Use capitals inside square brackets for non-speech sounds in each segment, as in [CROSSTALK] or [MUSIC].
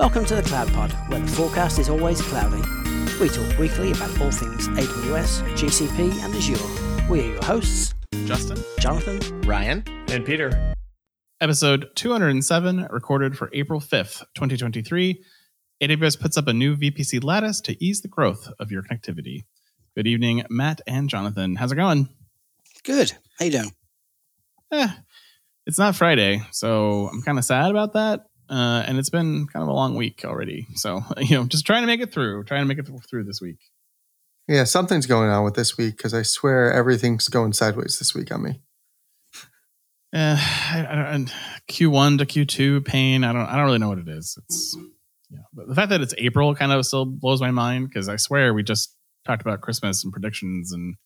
Welcome to the Cloud Pod, where the forecast is always cloudy. We talk weekly about all things AWS, GCP, and Azure. We are your hosts, Justin, Jonathan, Ryan, and Peter. Episode 207, recorded for April 5th, 2023. AWS puts up a new VPC lattice to ease the growth of your connectivity. Good evening, Matt and Jonathan. How's it going? Good. How you doing? Eh, it's not Friday, so I'm kind of sad about that. Uh, and it's been kind of a long week already. So, [LAUGHS] you know, just trying to make it through, trying to make it through this week. Yeah, something's going on with this week because I swear everything's going sideways this week on me. Uh, [SIGHS] I, I don't, Q1 to Q2 pain. I don't. I don't really know what it is. It's yeah, but the fact that it's April kind of still blows my mind because I swear we just talked about Christmas and predictions and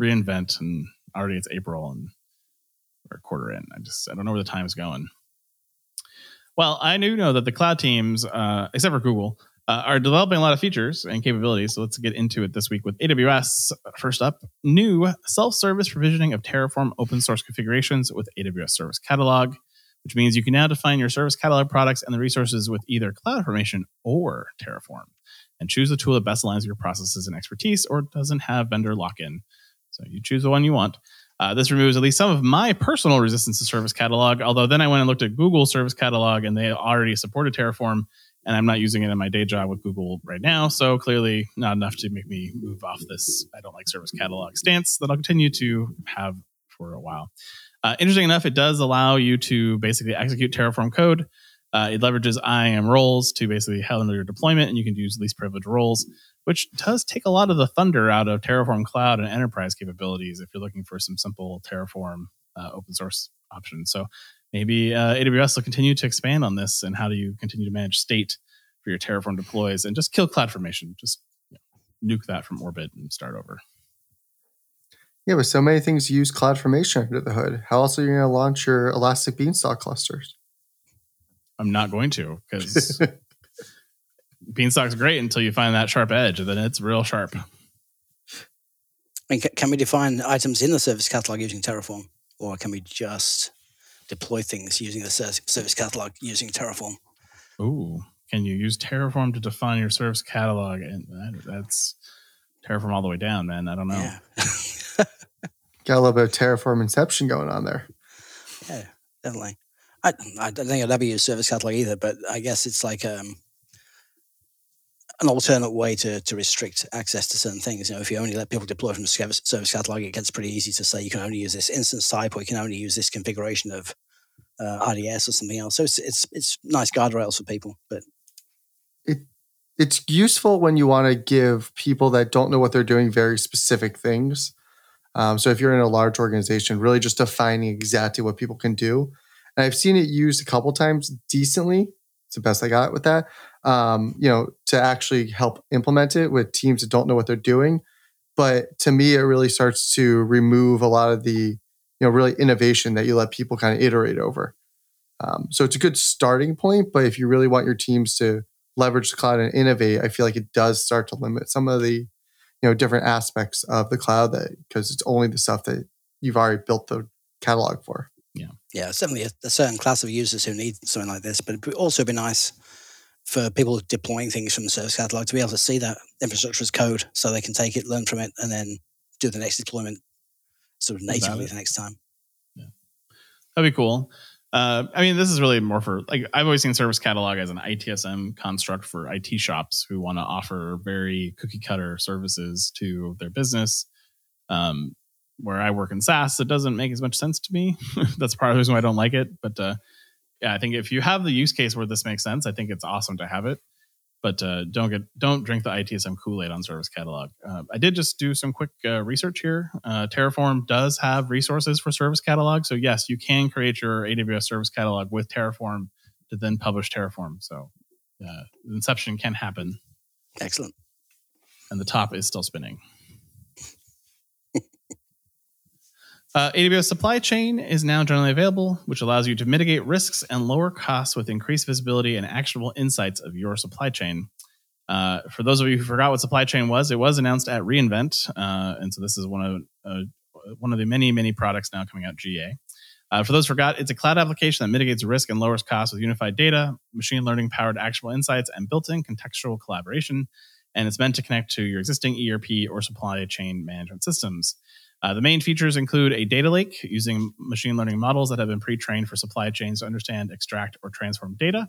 reinvent, and already it's April and we're a quarter in. I just I don't know where the time's going. Well, I do know that the cloud teams, uh, except for Google, uh, are developing a lot of features and capabilities. So let's get into it this week with AWS. First up, new self-service provisioning of Terraform open source configurations with AWS Service Catalog, which means you can now define your Service Catalog products and the resources with either CloudFormation or Terraform, and choose the tool that best aligns with your processes and expertise, or doesn't have vendor lock-in. So you choose the one you want. Uh, this removes at least some of my personal resistance to Service Catalog. Although then I went and looked at Google Service Catalog, and they already supported Terraform and I'm not using it in my day job with Google right now. So clearly, not enough to make me move off this I don't like service catalog stance that I'll continue to have for a while. Uh, interesting enough, it does allow you to basically execute Terraform code. Uh, it leverages IAM roles to basically handle your deployment, and you can use least privilege roles, which does take a lot of the thunder out of Terraform Cloud and enterprise capabilities if you're looking for some simple Terraform uh, open source options. So maybe uh, AWS will continue to expand on this and how do you continue to manage state for your Terraform deploys and just kill CloudFormation. Just you know, nuke that from orbit and start over. Yeah, but so many things use CloudFormation under the hood. How else are you going to launch your Elastic Beanstalk clusters? I'm not going to because [LAUGHS] Beanstalk's great until you find that sharp edge, and then it's real sharp. I mean, can we define items in the service catalog using Terraform, or can we just deploy things using the service catalog using Terraform. Ooh, can you use Terraform to define your service catalog? And that, that's Terraform all the way down, man. I don't know. Yeah. [LAUGHS] Got a little bit of Terraform inception going on there. Yeah, definitely. I, I don't think I'd ever use service catalog either, but I guess it's like um, an alternate way to, to restrict access to certain things. You know, if you only let people deploy from the service, catalog, it gets pretty easy to say you can only use this instance type or you can only use this configuration of uh, RDS or something else. So it's it's it's nice guardrails for people, but it it's useful when you want to give people that don't know what they're doing very specific things. Um, so if you're in a large organization, really just defining exactly what people can do. And I've seen it used a couple times decently. It's the best I got with that um, you know, to actually help implement it with teams that don't know what they're doing. But to me, it really starts to remove a lot of the, you know, really innovation that you let people kind of iterate over. Um, so it's a good starting point. But if you really want your teams to leverage the cloud and innovate, I feel like it does start to limit some of the, you know, different aspects of the cloud that because it's only the stuff that you've already built the catalog for. Yeah. Certainly a, a certain class of users who need something like this, but it would also be nice for people deploying things from the service catalog to be able to see that infrastructure as code so they can take it, learn from it, and then do the next deployment sort of natively the next time. Yeah. That'd be cool. Uh, I mean, this is really more for like I've always seen service catalog as an ITSM construct for IT shops who want to offer very cookie cutter services to their business. Um, where I work in SaaS, it doesn't make as much sense to me. [LAUGHS] That's part of the reason why I don't like it. But uh, yeah, I think if you have the use case where this makes sense, I think it's awesome to have it. But uh, don't get don't drink the ITSM Kool Aid on Service Catalog. Uh, I did just do some quick uh, research here. Uh, Terraform does have resources for Service Catalog, so yes, you can create your AWS Service Catalog with Terraform to then publish Terraform. So uh, inception can happen. Excellent. And the top is still spinning. Uh, AWS Supply Chain is now generally available, which allows you to mitigate risks and lower costs with increased visibility and actionable insights of your supply chain. Uh, for those of you who forgot what supply chain was, it was announced at reInvent, uh, and so this is one of uh, one of the many many products now coming out GA. Uh, for those forgot, it's a cloud application that mitigates risk and lowers costs with unified data, machine learning powered actionable insights, and built in contextual collaboration. And it's meant to connect to your existing ERP or supply chain management systems. Uh, the main features include a data lake using machine learning models that have been pre trained for supply chains to understand, extract, or transform data.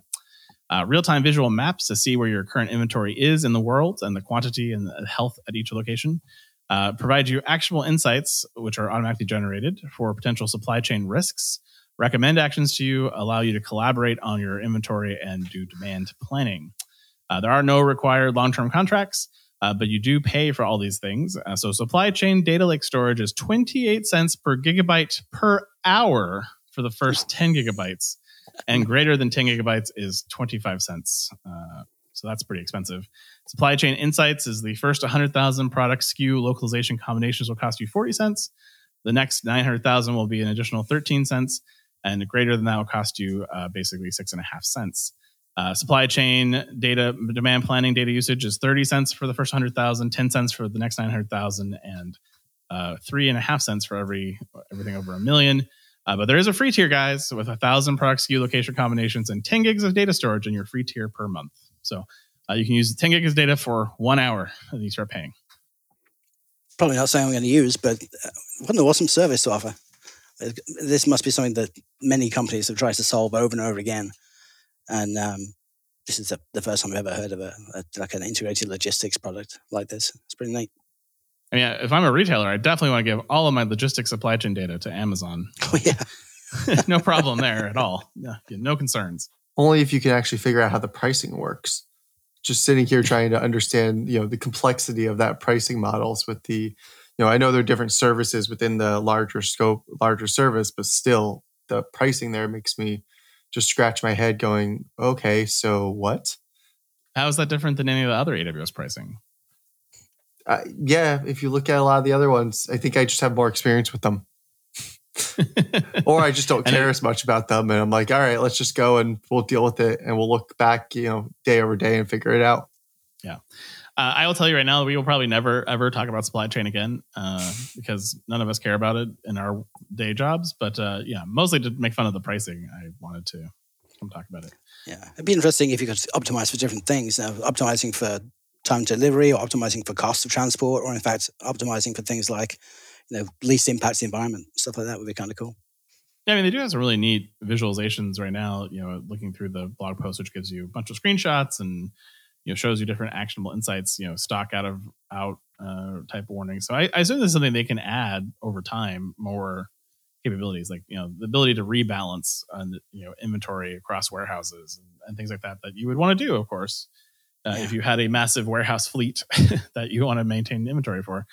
Uh, Real time visual maps to see where your current inventory is in the world and the quantity and the health at each location uh, provide you actionable insights, which are automatically generated for potential supply chain risks, recommend actions to you, allow you to collaborate on your inventory, and do demand planning. Uh, there are no required long term contracts, uh, but you do pay for all these things. Uh, so, supply chain data lake storage is 28 cents per gigabyte per hour for the first 10 gigabytes, and greater than 10 gigabytes is 25 cents uh, so that's pretty expensive. Supply chain insights is the first 100,000 product SKU localization combinations will cost you 40 cents. The next 900,000 will be an additional 13 cents, and greater than that will cost you uh, basically six and a half cents. Uh, supply chain data demand planning data usage is 30 cents for the first 100,000, 10 cents for the next 900,000, and uh, three and a half cents for every everything over a million. Uh, but there is a free tier, guys, with a thousand product SKU location combinations and 10 gigs of data storage in your free tier per month. So uh, you can use 10 gigs of data for one hour and you start paying. Probably not something I'm going to use, but uh, what an awesome service to offer. This must be something that many companies have tried to solve over and over again. And um, this is the, the, first time I've ever heard of a, a, like an integrated logistics product like this. It's pretty neat. I mean, if I'm a retailer, I definitely want to give all of my logistics supply chain data to Amazon. [LAUGHS] Oh yeah, [LAUGHS] no problem there at all. No, no concerns. Only if you can actually figure out how the pricing works. Just sitting here trying to understand, you know, the complexity of that pricing models with the, you know, I know there are different services within the larger scope, larger service, but still the pricing there makes me just scratch my head going, okay, so what? How is that different than any of the other AWS pricing? Uh, yeah, if you look at a lot of the other ones, I think I just have more experience with them. [LAUGHS] or I just don't care as much about them. And I'm like, all right, let's just go and we'll deal with it and we'll look back, you know, day over day and figure it out. Yeah. Uh, I will tell you right now, we will probably never ever talk about supply chain again uh, [LAUGHS] because none of us care about it in our day jobs. But uh, yeah, mostly to make fun of the pricing, I wanted to come talk about it. Yeah, it'd be interesting if you could optimize for different things. Now, optimizing for time delivery, or optimizing for cost of transport, or in fact, optimizing for things like you know least impacts the environment. Stuff like that would be kind of cool. Yeah, I mean they do have some really neat visualizations right now. You know, looking through the blog post, which gives you a bunch of screenshots and you know shows you different actionable insights. You know, stock out of out uh, type warnings. So I, I assume this is something they can add over time more capabilities, like you know the ability to rebalance on you know inventory across warehouses and, and things like that that you would want to do, of course. Uh, yeah. If you had a massive warehouse fleet [LAUGHS] that you want to maintain inventory for,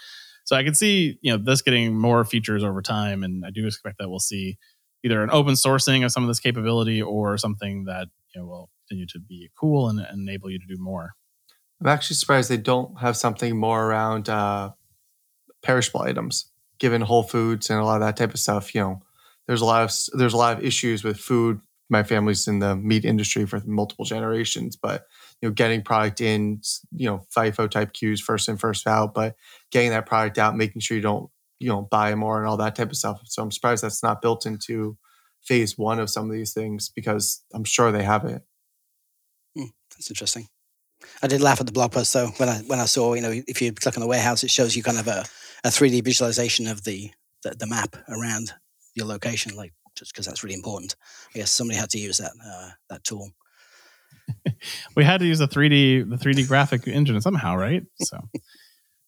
so I can see, you know, this getting more features over time, and I do expect that we'll see either an open sourcing of some of this capability or something that you know will continue to be cool and, enable you to do more. I'm actually surprised they don't have something more around uh, perishable items, given Whole Foods and a lot of that type of stuff. You know, there's a lot of there's a lot of issues with food. My family's in the meat industry for multiple generations, but you know, getting product in, you know, FIFO type queues first in, first out, but getting that product out, making sure you don't, you know, buy more and all that type of stuff. So I'm surprised that's not built into phase one of some of these things because I'm sure they have it. Hmm, that's interesting. I did laugh at the blog post though when I when I saw you know if you click on the warehouse it shows you kind of a, a 3D visualization of the, the, the map around your location like just because that's really important. I guess somebody had to use that uh, that tool. [LAUGHS] we had to use the 3D the 3D graphic engine somehow, right? So [LAUGHS] uh,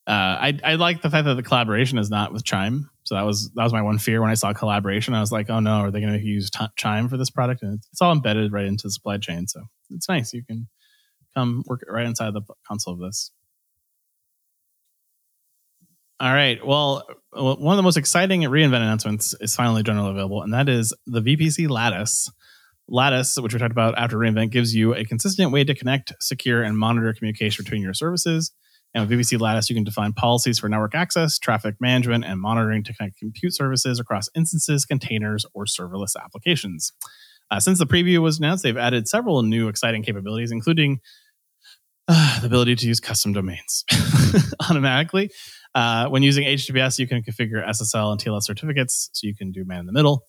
I I like the fact that the collaboration is not with Chime. So that was that was my one fear when I saw collaboration. I was like, oh no, are they going to use t- Chime for this product? And it's, all embedded right into the supply chain, so it's nice. You can come work right inside the console of this. All right. Uh, well, one of the most exciting reInvent announcements is finally generally available, and that is the VPC Lattice Lattice, which we talked about after reInvent, gives you a consistent way to connect, secure, and monitor communication between your services. And with VPC Lattice, you can define policies for network access, traffic management, and monitoring to connect compute services across instances, containers, or serverless applications. Uh, since the preview was announced, they've added several new exciting capabilities, including uh, the ability to use custom domains [LAUGHS] automatically. Uh, when using HTTPS, you can configure SSL and TLS certificates, so you can do man in the middle.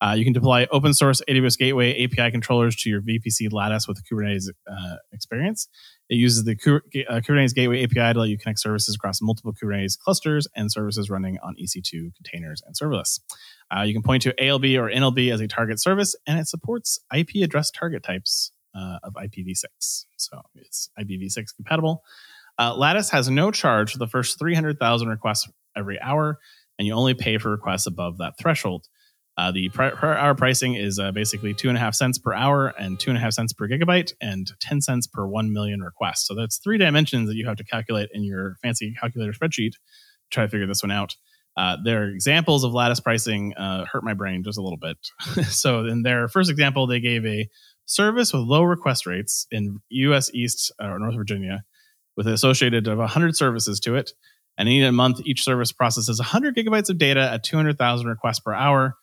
Uh, you can deploy open source AWS Gateway API controllers to your VPC Lattice with Kubernetes uh, experience. It uses the uh, Kubernetes Gateway API to let you connect services across multiple Kubernetes clusters and services running on EC2 containers and serverless. Uh, you can point to ALB or NLB as a target service, and it supports IP address target types uh, of IPv6. So it's IPv6 compatible. Uh, Lattice has no charge for the first 300,000 requests every hour, and you only pay for requests above that threshold. Uh, the per hour pricing is uh, basically two and a half cents per hour and two and a half cents per gigabyte and 10 cents per 1 million requests. So that's three dimensions that you have to calculate in your fancy calculator spreadsheet to try to figure this one out. Uh, their examples of lattice pricing uh, hurt my brain just a little bit. [LAUGHS] so, in their first example, they gave a service with low request rates in US East or North Virginia with associated of 100 services to it. And in a month, each service processes 100 gigabytes of data at 200,000 requests per hour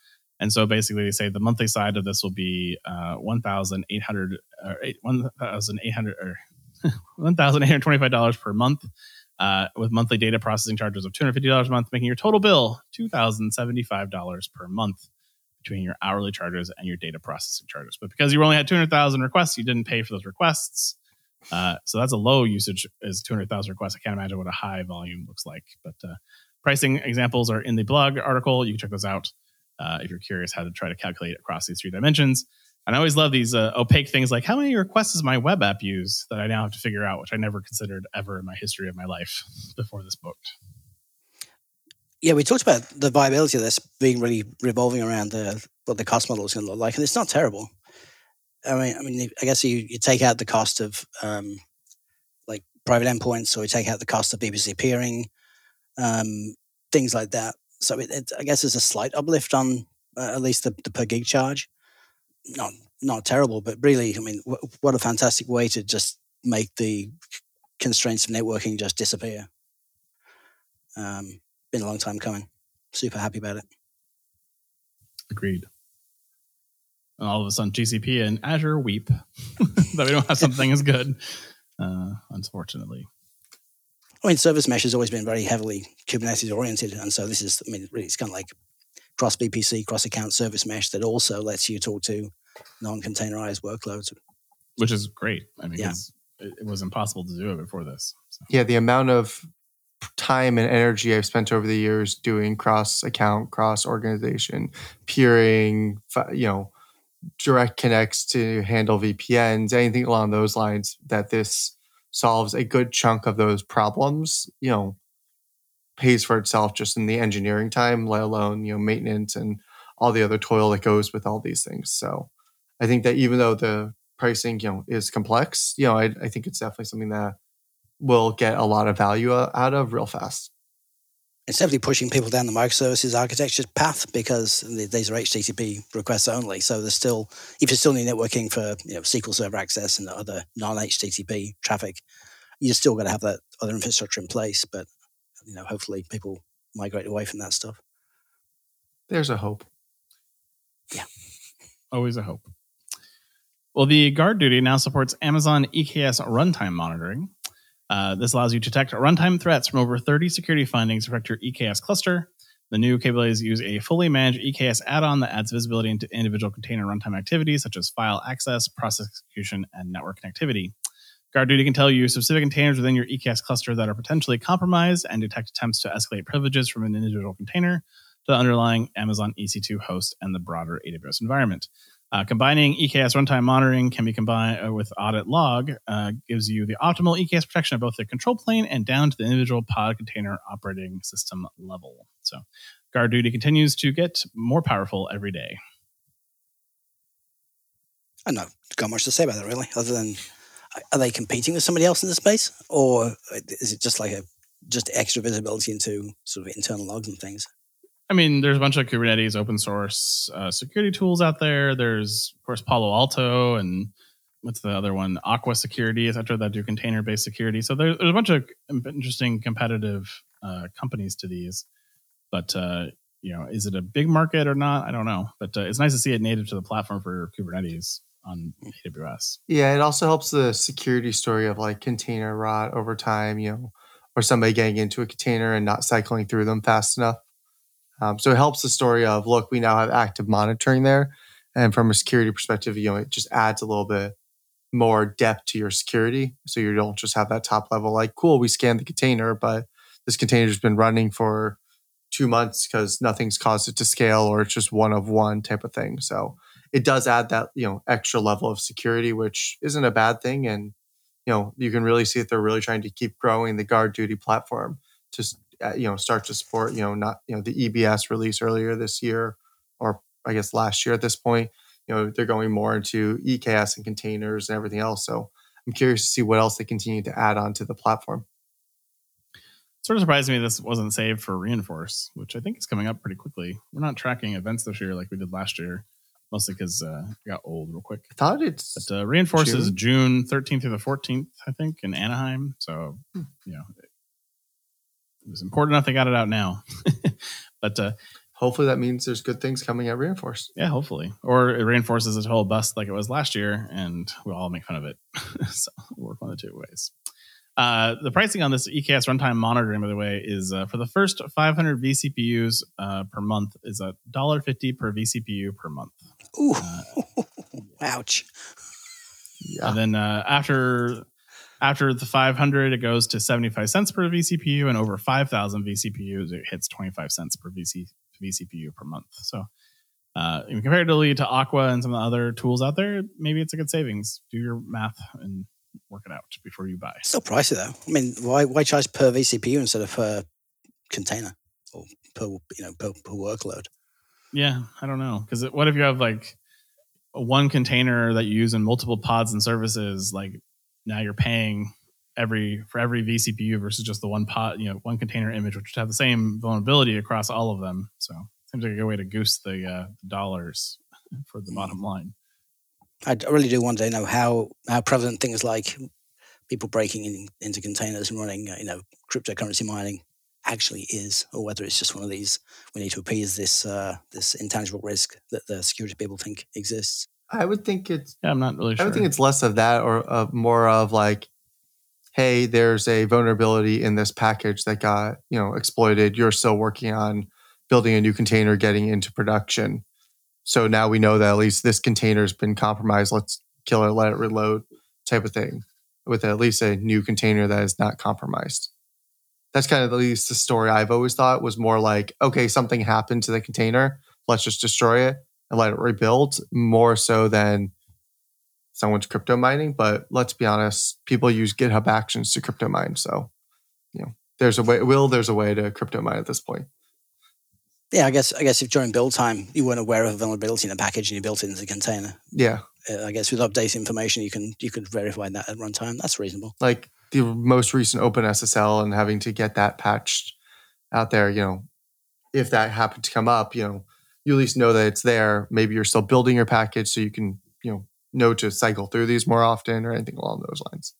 and so basically, they say the monthly side of this will be uh, 1,800 or 1,800 or [LAUGHS] $1,825 per month uh, with monthly data processing charges of $250 a month, making your total bill $2,075 per month between your hourly charges and your data processing charges. But because you only had 200,000 requests, you didn't pay for those requests. Uh, so that's a low usage is 200,000 requests. I can't imagine what a high volume looks like. But uh, pricing examples are in the blog article. You can check those out uh, if you're curious how to try to calculate across these three dimensions. And I always love these uh, opaque things like how many requests does my web app use that I now have to figure out, which I never considered ever in my history of my life [LAUGHS] before this book. Yeah, we talked about the viability of this being really revolving around the what the cost model is going to look like, and it's not terrible. I mean, I mean, I guess you, you take out the cost of um, like private endpoints, or you take out the cost of VPC peering, um, things like that. So it, it, I guess there's a slight uplift on uh, at least the, the, per gig charge. Not not terrible, but really, I mean, w- what a fantastic way to just make the constraints of networking just disappear. Um, been a long time coming. Super happy about it. Agreed. And all of a sudden, GCP and Azure weep [LAUGHS] that we don't have [LAUGHS] something as good, uh, unfortunately. I mean, service mesh has always been very heavily Kubernetes oriented. And so this is, I mean, really, it's kind of like cross VPC, cross account service mesh that also lets you talk to non containerized workloads. Which is great. I mean, yeah. it was impossible to do it before this. So. Yeah, the amount of time and energy I've spent over the years doing cross account, cross organization, peering, you know, direct connects to handle VPNs, anything along those lines that this solves a good chunk of those problems, you know, pays for itself just in the engineering time, let alone, you know, maintenance and all the other toil that goes with all these things. So I think that even though the pricing, you know, is complex, you know, I, I think it's definitely something that will get a lot of value uh, out of real fast. It's definitely pushing people down the microservices architecture path because these are HTTP requests only. So there's still, if you're still need networking for you know, SQL Server access and other non-HTTP traffic, you're still going to have that other infrastructure in place. But you know, hopefully people migrate away from that stuff. There's a hope. Yeah, always a hope. Well, the GuardDuty now supports Amazon EKS runtime monitoring, uh, this allows you to detect runtime threats from over 30 security findings affect your EKS cluster. The new capabilities use a fully managed EKS add-on that adds visibility into individual container runtime activities such as file access, process execution, and network connectivity. GuardDuty can tell you specific containers within your EKS cluster that are potentially compromised and detect attempts to escalate privileges from an individual container to the underlying Amazon EC2 host and the broader AWS environment. Uh, combining EKS runtime monitoring can be combined uh, with audit log, uh, gives you the optimal EKS protection of both the control plane and down to the individual pod container operating system level. So, GuardDuty continues to get more powerful every day. I don't know, got much to say about that really, other than are they competing with somebody else in the space, or is it just like a just extra visibility into sort of internal logs and things? I mean, there's a bunch of Kubernetes open source uh, security tools out there. There's, of course, Palo Alto and what's the other one? Aqua Security, et cetera, that do container based security. So there's, there's, a bunch of interesting competitive uh, companies to these. But, uh, you know, is it a big market or not? I don't know. But uh, it's nice to see it native to the platform for Kubernetes on AWS. Yeah, it also helps the security story of like container rot over time, you know, or somebody getting into a container and not cycling through them fast enough. Um, so it helps the story of look, we now have active monitoring there, and from a security perspective, you know, it just adds a little bit more depth to your security. So you don't just have that top level like, cool, we scanned the container, but this container's been running for two months because nothing's caused it to scale, or it's just one of one type of thing. So it does add that you know extra level of security, which isn't a bad thing, and you know you can really see that they're really trying to keep growing the GuardDuty platform to you know start to support you know not you know the EBS release earlier this year or I guess last year at this point. You know they're going more into EKS and containers and everything else. So I'm curious to see what else they continue to add on to the platform. Sort of surprised me this wasn't saved for Reinforce, which I think is coming up pretty quickly. We're not tracking events this year like we did last year, mostly because uh, it got old real quick. I thought it's But uh, Reinforce is June 13th through the 14th, I think, in Anaheim. So, Hmm. you know, it was important enough they got it out now. [LAUGHS] but uh, hopefully that means there's good things coming at Reinforce. yeah, hopefully. Or it reinforces a total bust like it was last year, and we'll all make fun of it. [LAUGHS] so, we'll work on the two ways. Uh, the pricing on this EKS runtime monitoring, by the way, is uh, for the first 500 vCPUs uh, per month is a dollar fifty per vCPU per month. Ooh, Uh, [LAUGHS] ouch. Yeah. And then uh, after after the 500, it goes to 75 cents per vCPU, and over 5,000 vCPUs, it hits 25 cents per VC, vCPU per month. So, uh, comparatively to Aqua and some of the other tools out there, maybe it's a good savings. Do your math and work it out before you buy. Still pricey though. I mean, why why charge per vCPU instead of per container or per you know per, per workload? Yeah, I don't know. Because what if you have like one container that you use in multiple pods and services? Like now you're paying every for every vCPU versus just the one pod, you know, one container image, which would have the same vulnerability across all of them. So seems like a good way to goose the uh, dollars [LAUGHS] for the bottom line. I really do wonder, you know, how how prevalent things like people breaking in, into containers and running, uh, you know, cryptocurrency mining actually is, or whether it's just one of these we need to appease this uh, this intangible risk that the security people think exists. I would think it's Yeah, I'm not really sure. I would think it's less of that or uh, more of like, hey, there's a vulnerability in this package that got you know exploited. You're still working on building a new container, getting into production. So now we know that at least this container's been compromised. Let's kill it, let it reload, type of thing, with at least a new container that is not compromised. That's kind of at least the story I've always thought was more like, okay, something happened to the container. Let's just destroy it and let it rebuild more so than someone's crypto mining. But let's be honest, people use GitHub Actions to crypto mine. So, you know, there's a way. Will there's a way to crypto mine at this point? Yeah, I guess I guess if during build time you weren't aware of a vulnerability in a package and you built it into the container, Yeah, uh, I guess with update information you can you could verify that at runtime. That's reasonable. like the most recent OpenSSL and having to get that patched out there. You know, if that happened to come up, you know, you at least know that it's there. Maybe you're still building your package, so you can you know know to cycle through these more often or anything along those lines.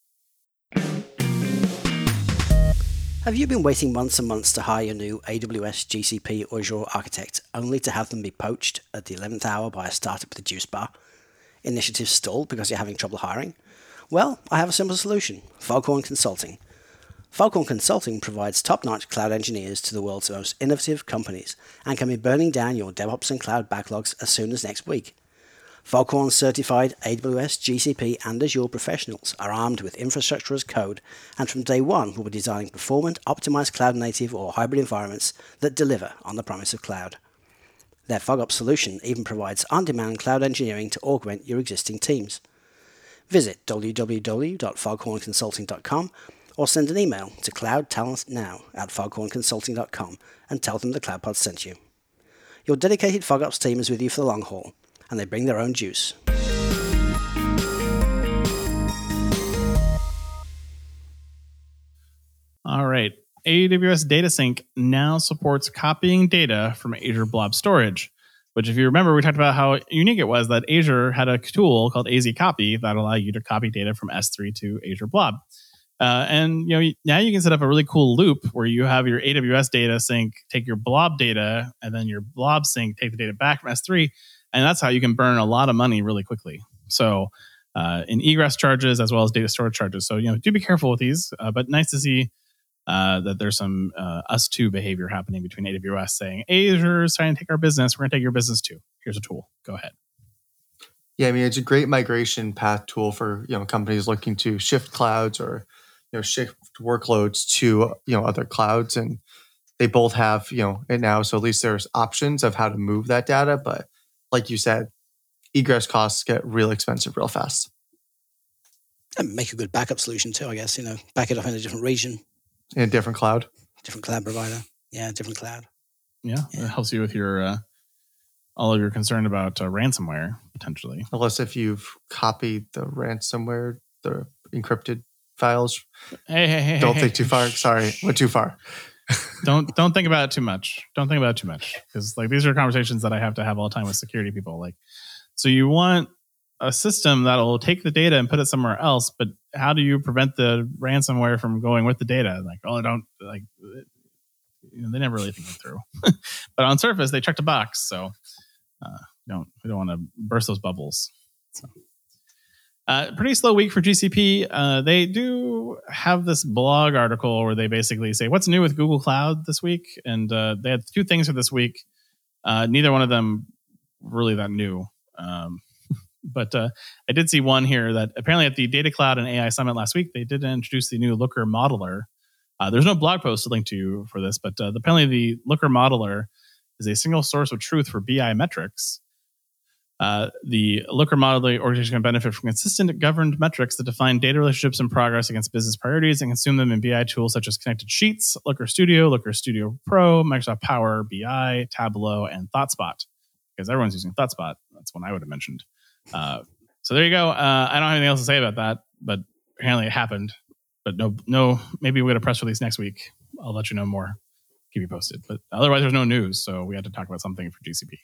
Have you been waiting months and months to hire your new AWS, GCP, or Azure architect only to have them be poached at the 11th hour by a startup with a juice bar? Initiatives stalled because you're having trouble hiring? Well, I have a simple solution Foghorn Consulting. Foghorn Consulting provides top notch cloud engineers to the world's most innovative companies and can be burning down your DevOps and cloud backlogs as soon as next week. Foghorn certified AWS, GCP, and Azure professionals are armed with infrastructure as code and from day one will be designing performant, optimized cloud native or hybrid environments that deliver on the promise of cloud. Their FogOps solution even provides on demand cloud engineering to augment your existing teams. Visit www.foghornconsulting.com or send an email to cloudtalentnow at foghornconsulting.com and tell them the CloudPod sent you. Your dedicated FogOps team is with you for the long haul, and they bring their own juice. All right. AWS DataSync now supports copying data from Azure Blob Storage, which, if you remember, we talked about how unique it was that Azure had a tool called AZ Copy that allowed you to copy data from S3 to Azure Blob. Uh, and you know now you can set up a really cool loop where you have your AWS DataSync take your blob data and then your blob sync take the data back from S3, and that's how you can burn a lot of money really quickly. So uh, in egress charges as well as data storage charges. So you know do be careful with these, uh, but nice to see uh, that there's some uh, us too behavior happening between AWS saying Azure is trying to take our business. We're going to take your business too. Here's a tool. Go ahead. Yeah, I mean it's a great migration path tool for you know companies looking to shift clouds or you know shift workloads to you know other clouds, and they both have you know it now. So at least there's options of how to move that data. But like you said, egress costs get real expensive real fast. And make a good backup solution too, I guess. You know, back it up in a different region, In a different cloud. different cloud provider. Yeah, different cloud. Yeah, Yeah. it helps you with your uh, all of your concern about uh, ransomware potentially. Unless if you've copied the ransomware, the encrypted files. Hey, hey, hey! Don't think too far. Sorry, went too far. [LAUGHS] don't don't think about it too much. Don't think about it too much because like these are conversations that I have to have all the time with security people. Like, so you want a system that'll take the data and put it somewhere else, but how do you prevent the ransomware from going with the data? Like, oh, I don't like. You know, they never really think it through. [LAUGHS] but on surface, they checked a box, so uh, don't we don't want to burst those bubbles. So. Uh, pretty slow week for GCP. Uh, they do have this blog article where they basically say what's new with Google Cloud this week, and uh, they had two things for this week. Uh, neither one of them really that new, um, [LAUGHS] but uh, I did see one here that apparently at the Data Cloud and AI Summit last week they did introduce the new Looker Modeler. Uh, there's no blog post to link to for this, but apparently the Looker Modeler is a single source of truth for BI metrics. Uh, the Looker modeling organization can benefit from consistent governed metrics that define data relationships and progress against business priorities and consume them in BI tools such as Connected Sheets, Looker Studio, Looker Studio Pro, Microsoft Power BI, Tableau, and ThoughtSpot. Because everyone's using ThoughtSpot. That's one I would have mentioned. Uh, so there you go. Uh, I don't have anything else to say about that, but apparently it happened. But no, no. Maybe we get a press release next week. I'll let you know more. Keep you posted. But otherwise, there's no news, so we had to talk about something for GCP.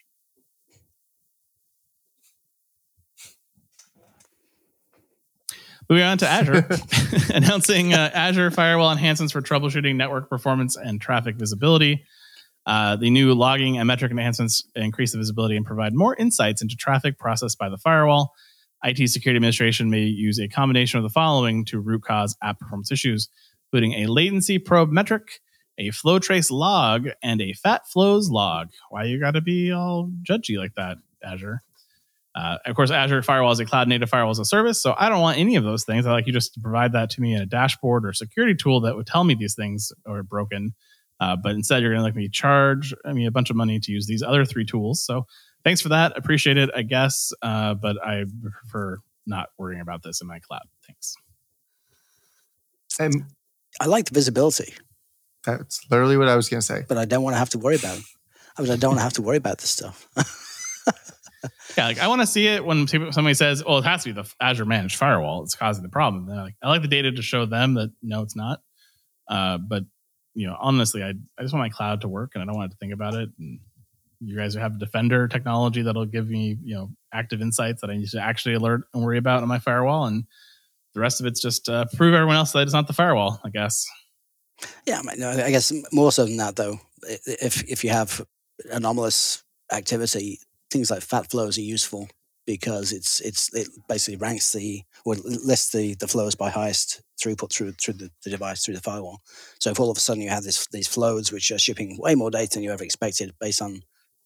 Moving on to Azure, [LAUGHS] [LAUGHS] announcing uh, Azure Firewall enhancements for troubleshooting network performance and traffic visibility. Uh, the new logging and metric enhancements increase the visibility and provide more insights into traffic processed by the firewall. IT security administration may use a combination of the following to root cause app performance issues, including a latency probe metric, a flow trace log, and a fat flows log. Why you got to be all judgy like that, Azure? Uh, of course, Azure Firewall is a cloud native firewall as a service, so I don't want any of those things. I like you just to provide that to me in a dashboard or security tool that would tell me these things are broken. Uh, but instead, you're going to let me charge I mean a bunch of money to use these other three tools. So thanks for that. Appreciate it, I guess. Uh, but I prefer not worrying about this in my cloud. Thanks. And I like the visibility, that's literally what I was going to say. but I don't want to have to worry about it. I mean, I don't want to have to worry about this stuff. [LAUGHS] Yeah, like I want to see it when somebody says, "Well, it has to be the Azure managed firewall. It's causing the problem." Like, I like the data to show them that no, it's not. Uh, but you know, honestly, I I just want my cloud to work, and I don't want to think about it. And you guys have Defender technology that'll give me you know active insights that I need to actually alert and worry about on my firewall, and the rest of it's just uh, prove everyone else that it's not the firewall. I guess. Yeah, I guess more so than that, though. If if you have anomalous activity, things like fat flows are useful because it's it's it basically ranks the or lists the the flows by highest throughput through through the, the device through the firewall. So if all of a sudden you have this these flows which are shipping way more data than you ever expected based on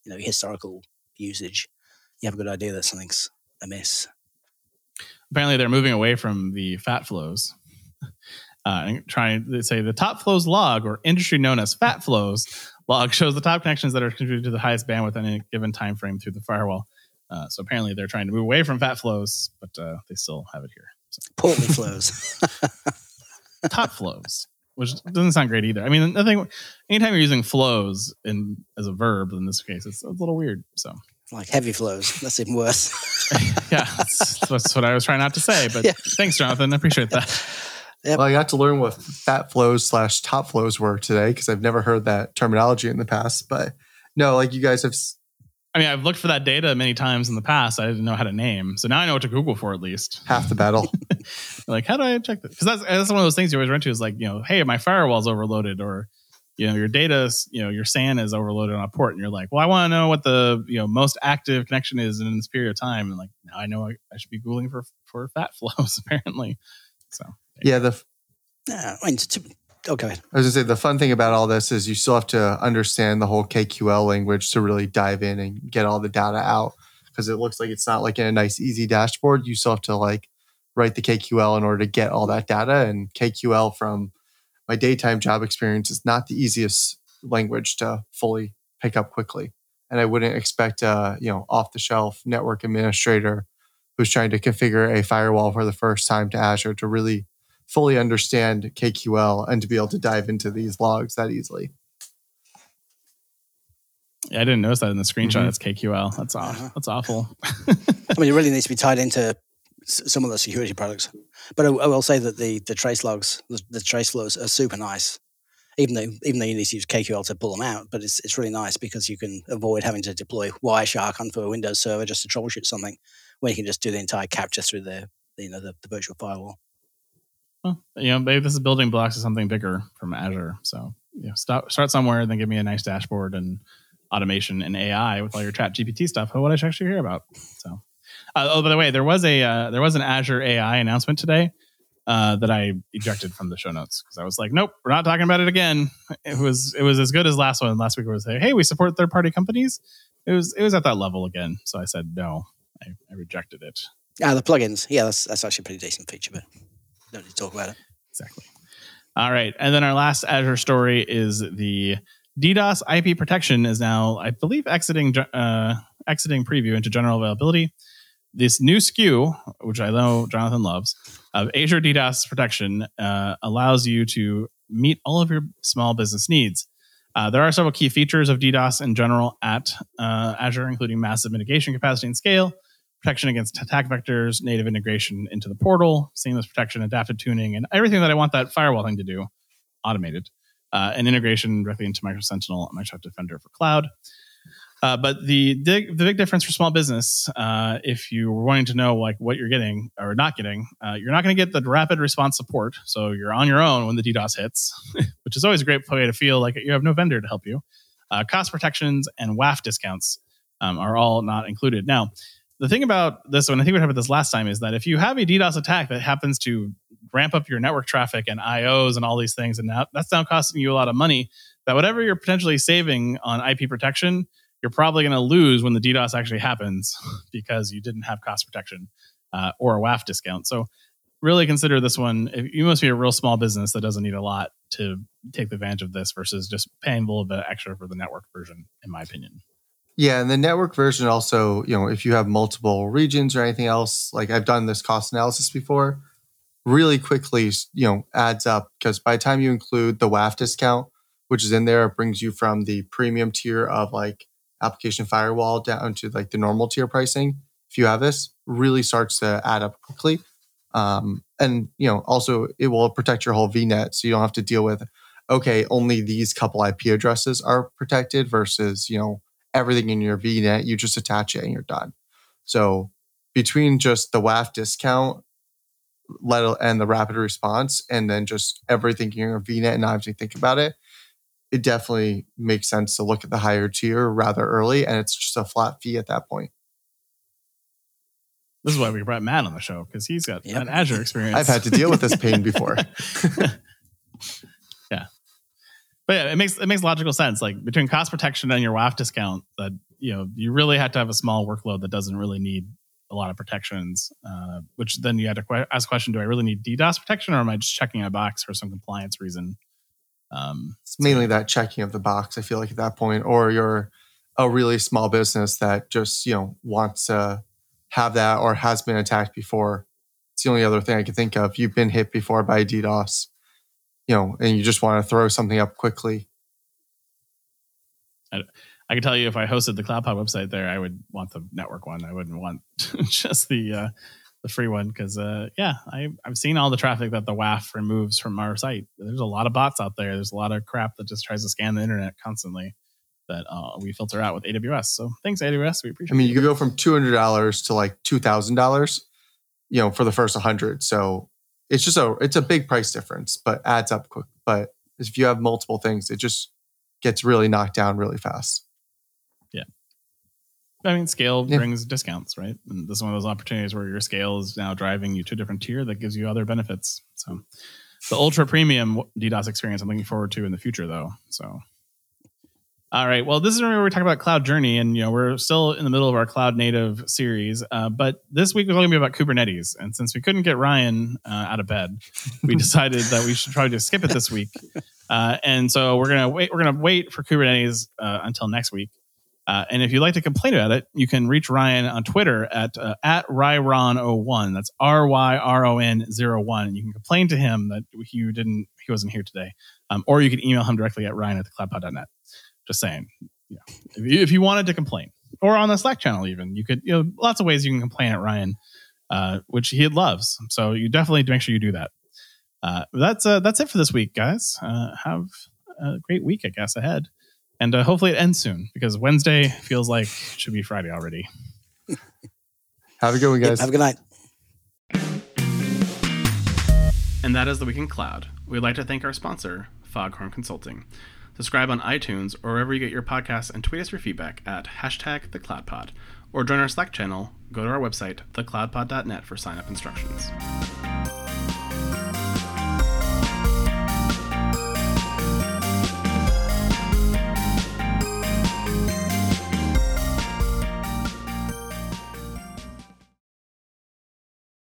you know historical usage, you have a good idea that something's amiss. apparently they're moving away from the fat flows [LAUGHS] uh, and trying to say the top flows log or industry known as fat flows log shows the top connections that are contributed to the highest bandwidth in a given time frame through the firewall uh, so apparently they're trying to move away from fat flows but uh, they still have it here so, Portly flows. [LAUGHS] top flows which doesn't sound great either i mean nothing anytime you're using flows in as a verb in this case it's a little weird so like heavy flows. That's even worse. [LAUGHS] yeah that's, that's what i was trying not to say but [LAUGHS] Yeah. thanks jonathan i appreciate that Yep. Well, I got to learn what fat flows slash top flows were today because I've never heard that terminology in the past. But no, like you guys have s- I mean, I've looked for that data many times in the past. I didn't know how to name, so now I know what to Google for at least. half the battle. [LAUGHS] Like, how do I check this? Because that's that's one of those things you always run to is like, you know, hey, my firewall's overloaded, or you know, your data, you know, your SAN is overloaded on a port, and you're like, well, I want to know what the you know most active connection is in this period of time, and like now I know I, I should be googling for for fat [LAUGHS] flows apparently. So yeah, the I mean, to, oh, Okay. I was gonna say the fun thing about all this is you still have to understand the whole KQL language to really dive in and get all the data out because it looks like it's not like in a nice easy dashboard. You still have to like write the KQL in order to get all that data. And KQL from my daytime job experience is not the easiest language to fully pick up quickly. And I wouldn't expect a you know off the shelf network administrator who's trying to configure a firewall for the first time to Azure to really fully understand KQL and to be able to dive into these logs that easily. Yeah, I didn't notice that in the screenshot. Mhm. It's KQL. That's off. Uh-huh. That's awful. [LAUGHS] [LAUGHS] I mean, it really needs to be tied into some of the security products. But I, I will say that the the trace logs, the, the trace flows are super nice. Even though even though you need to use KQL to pull them out, but it's it's really nice because you can avoid having to deploy Wireshark onto a Windows server just to troubleshoot something, when you can just do the entire capture through the you know the, the virtual firewall. Well, you know, maybe this is building blocks of something bigger from Azure. So, you know, start start somewhere, and then give me a nice dashboard and automation and AI with all your ChatGPT stuff. What I should actually hear about. So, uh, oh, by the way, there was a uh, there was an Azure AI announcement today uh, that I ejected from the show notes because I was like, nope, we're not talking about it again. It was it was as good as last one. Last week was hey, we support third party companies. It was it was at that level again. So I said no. I, I rejected it. Ah, the plugins, yeah, that's that's actually a pretty decent feature, but don't need to talk about it. Exactly. All right. And then our last Azure story is the DDoS IP protection is now, I believe, exiting uh, exiting preview into general availability. This new SKU, which I know Jonathan loves, of Azure DDoS protection uh, allows you to meet all of your small business needs. Uh, there are several key features of DDoS in general at uh, Azure, including massive mitigation capacity and scale, protection against attack vectors, native integration into the portal, seamless protection, adaptive tuning, and everything that I want that firewall thing to do automated, uh, and integration directly into Microsoft Sentinel and Microsoft Defender for cloud. Uh, but the, the the big difference for small business, uh, if you were wanting to know like what you're getting or not getting, uh, you're not going to get the rapid response support. So you're on your own when the DDoS hits, [LAUGHS] which is always a great way to feel like you have no vendor to help you. Uh, cost protections and WAF discounts um, are all not included. Now, the thing about this one, I think we talked about this last time, is that if you have a DDoS attack that happens to ramp up your network traffic and IOs and all these things, and now that's now costing you a lot of money, that whatever you're potentially saving on IP protection, you're probably going to lose when the DDoS actually happens [LAUGHS] because you didn't have cost protection uh, or a WAF discount. So really consider this one. If you must be a real small business that doesn't need a lot to take advantage of this versus just paying a little bit extra for the network version, in my opinion. Yeah, and the network version also, you know, if you have multiple regions or anything else, like I've done this cost analysis before, really quickly, you know, adds up because by the time you include the WAF discount, which is in there, it brings you from the premium tier of like application firewall down to like the normal tier pricing. If you have this, really starts to add up quickly. Um, and you know, also it will protect your whole VNet, so you don't have to deal with okay, only these couple IP addresses are protected versus you know everything in your VNet. You just attach it and you're done. So between just the WAF discount, let and the rapid response, and then just everything in your VNet and not having to think about it, it definitely makes sense to look at the higher tier rather early, and it's just a flat fee at that point. This is why we brought Matt on the show because he's got Yep. an Azure experience. I've had to deal with this pain [LAUGHS] before. [LAUGHS] but yeah, it makes it makes logical sense. Like between cost protection and your WAF discount, that you know you really have to have a small workload that doesn't really need a lot of protections. Uh, which then you had to que- ask question: Do I really need DDoS protection, or am I just checking a box for some compliance reason? Um, It's mainly that checking of the box. I feel like at that point, or you're a really small business that just you know wants to have that or has been attacked before. It's the only other thing I can think of. You've been hit before by DDoS, you know, and you just want to throw something up quickly. I can tell you if I hosted the CloudPod website there, I would want the network one. I wouldn't want [LAUGHS] just the uh, the free one because uh, yeah, I, I've seen all the traffic that the WAF removes from our site. There's a lot of bots out there. There's a lot of crap that just tries to scan the internet constantly that uh, we filter out with AWS. So thanks AWS, we appreciate. I mean, you could go from two hundred dollars to like two thousand dollars, you know, for the first hundred. So it's just a it's a big price difference, but adds up quick. But if you have multiple things, it just gets really knocked down really fast. Yeah. I mean, scale Yeah. brings discounts, right? And this is one of those opportunities where your scale is now driving you to a different tier that gives you other benefits. So, the ultra premium DDoS experience I'm looking forward to in the future, though. So, all right. Well, this is where we talk about Cloud Journey, and you know we're still in the middle of our Cloud Native series. Uh, but this week was going to be about Kubernetes, and since we couldn't get Ryan uh, out of bed, we [LAUGHS] decided that we should try to skip it this week. Uh, and so we're gonna wait. We're gonna wait for Kubernetes uh, until next week. Uh, and if you'd like to complain about it, you can reach Ryan on Twitter at uh, at Ryron01. That's R Y R O N 01. You can complain to him that he didn't he wasn't here today, um, or you can email him directly at Ryan at thecloudpod.net. Just saying, you know, if you, if you wanted to complain, or on the Slack channel, even you could, you know, lots of ways you can complain at Ryan, uh, which he loves. So you definitely make sure you do that. Uh, that's uh, that's it for this week, guys. Uh, have a great week, I guess, ahead, and uh, hopefully it ends soon because Wednesday feels like it should be Friday already. [LAUGHS] Have a good one, Yep, guys. have a good night. And that is the Week in Cloud. We'd like to thank our sponsor, Foghorn Consulting. Subscribe on iTunes or wherever you get your podcasts and tweet us your feedback at hashtag thecloudpod. Or join our Slack channel, go to our website, thecloudpod.net for sign up instructions.